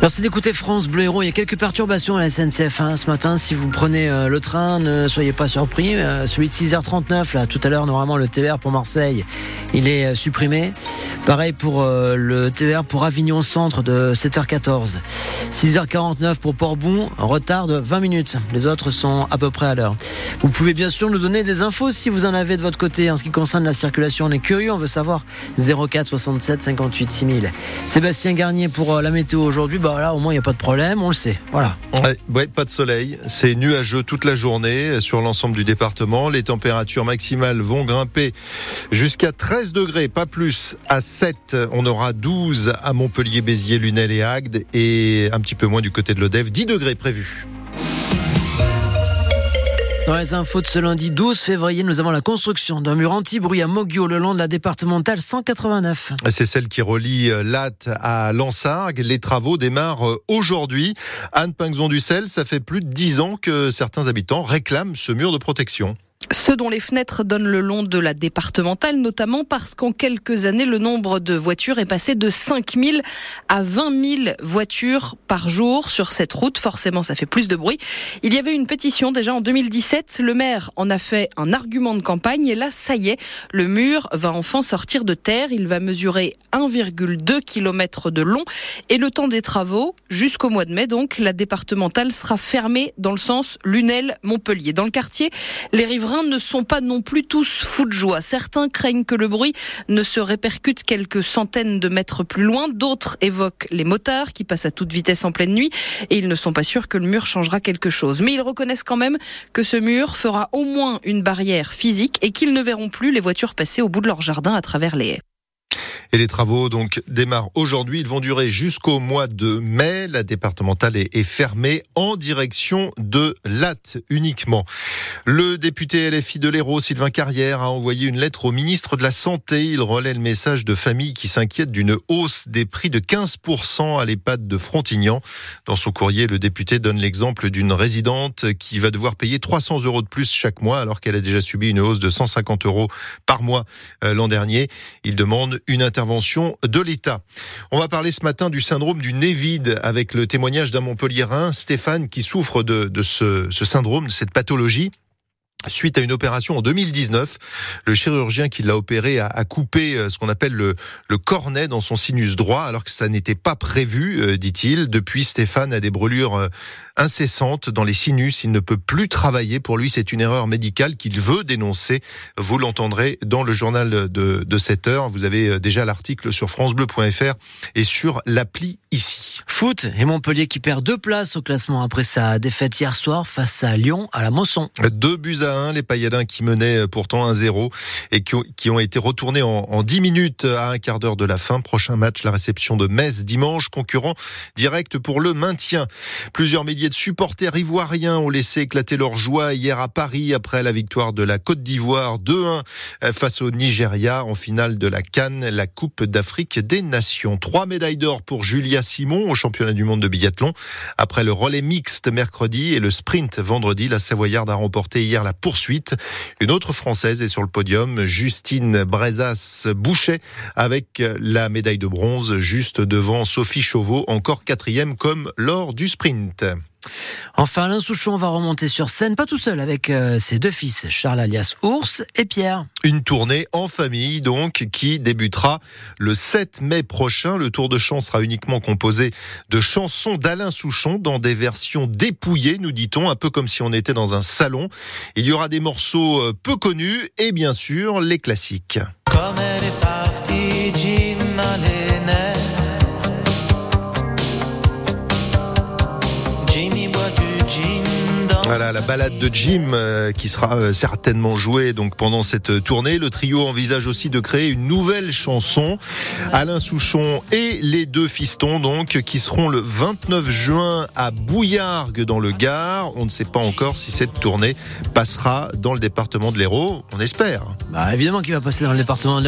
Merci d'écouter France Bleu Héros. Il y a quelques perturbations à la SNCF hein, ce matin. Si vous prenez euh, le train, ne soyez pas surpris. Euh, celui de 6h39, là, tout à l'heure, normalement, le TER pour Marseille, il est euh, supprimé. Pareil pour le TER pour Avignon Centre de 7h14. 6h49 pour Port-Bon, retard de 20 minutes. Les autres sont à peu près à l'heure. Vous pouvez bien sûr nous donner des infos si vous en avez de votre côté en ce qui concerne la circulation. On est curieux, on veut savoir 04 67 58 6000. Sébastien Garnier pour la météo aujourd'hui. Là, au moins, il n'y a pas de problème, on le sait. Voilà. Pas de soleil. C'est nuageux toute la journée sur l'ensemble du département. Les températures maximales vont grimper jusqu'à 13 degrés, pas plus. À 7, on aura 12 à Montpellier, Béziers, Lunel et Agde et un petit peu moins du côté de l'Odève. 10 degrés prévus. Dans les infos de ce lundi 12 février, nous avons la construction d'un mur anti-bruit à Moggio le long de la départementale 189. C'est celle qui relie euh, Latte à Lansargues. Les travaux démarrent euh, aujourd'hui. Anne Pinxon-Ducel, ça fait plus de 10 ans que certains habitants réclament ce mur de protection. Ceux dont les fenêtres donnent le long de la départementale, notamment parce qu'en quelques années, le nombre de voitures est passé de 5 000 à 20 000 voitures par jour sur cette route. Forcément, ça fait plus de bruit. Il y avait une pétition déjà en 2017. Le maire en a fait un argument de campagne et là, ça y est, le mur va enfin sortir de terre. Il va mesurer 1,2 km de long et le temps des travaux, jusqu'au mois de mai, donc, la départementale sera fermée dans le sens Lunel-Montpellier. Dans le quartier, les riverains ne sont pas non plus tous fous de joie. Certains craignent que le bruit ne se répercute quelques centaines de mètres plus loin. D'autres évoquent les motards qui passent à toute vitesse en pleine nuit et ils ne sont pas sûrs que le mur changera quelque chose. Mais ils reconnaissent quand même que ce mur fera au moins une barrière physique et qu'ils ne verront plus les voitures passer au bout de leur jardin à travers les haies. Et les travaux donc démarrent aujourd'hui. Ils vont durer jusqu'au mois de mai. La départementale est, fermée en direction de Latte uniquement. Le député LFI de l'Hérault, Sylvain Carrière, a envoyé une lettre au ministre de la Santé. Il relaie le message de familles qui s'inquiètent d'une hausse des prix de 15% à l'EHPAD de Frontignan. Dans son courrier, le député donne l'exemple d'une résidente qui va devoir payer 300 euros de plus chaque mois alors qu'elle a déjà subi une hausse de 150 euros par mois euh, l'an dernier. Il demande une intervention de l'État. On va parler ce matin du syndrome du nez vide avec le témoignage d'un Montpellierin, Stéphane, qui souffre de, ce syndrome, de cette pathologie. Suite à une opération en 2019, le chirurgien qui l'a opéré a, coupé euh, ce qu'on appelle le, le, cornet dans son sinus droit, alors que ça n'était pas prévu, euh, dit-il. Depuis, Stéphane a des brûlures euh, incessantes dans les sinus. Il ne peut plus travailler. Pour lui, c'est une erreur médicale qu'il veut dénoncer. Vous l'entendrez dans le journal de, de 7 heures. Vous avez déjà l'article sur francebleu.fr et sur l'appli ici. Foot et Montpellier qui perd deux places au classement après sa défaite hier soir face à Lyon à la Mosson. Deux buts à les Payadins qui menaient pourtant 1-0 et qui ont été retournés en, en 10 minutes à un quart d'heure de la fin. Prochain match, la réception de Metz dimanche, concurrent direct pour le maintien. Plusieurs milliers de supporters ivoiriens ont laissé éclater leur joie hier à Paris après la victoire de la Côte d'Ivoire 2-1 face au Nigeria en finale de la Cannes, la Coupe d'Afrique des Nations. Trois médailles d'or pour Julia Simon au championnat du monde de biathlon. Après le relais mixte mercredi et le sprint vendredi, la Savoyarde a remporté hier la poursuite. Une autre Française est sur le podium, Justine Brezas-Boucher, avec la médaille de bronze juste devant Sophie Chauveau, encore quatrième comme lors du sprint. Enfin, Alain Souchon va remonter sur scène, pas tout seul, avec euh, ses deux fils, Charles alias Ours et Pierre. Une tournée en famille, donc, qui débutera le 7 mai prochain. Le tour de chant sera uniquement composé de chansons d'Alain Souchon dans des versions dépouillées, nous dit-on, un peu comme si on était dans un salon. Il y aura des morceaux euh, peu connus et bien sûr les classiques. Comme elle est partie, Jim Voilà la balade de Jim euh, qui sera euh, certainement jouée donc pendant cette tournée. Le trio envisage aussi de créer une nouvelle chanson. Alain Souchon et les deux fistons donc qui seront le 29 juin à Bouillargues dans le Gard. On ne sait pas encore si cette tournée passera dans le département de l'Hérault. On espère. Bah évidemment qu'il va passer dans le département de l'Hérault.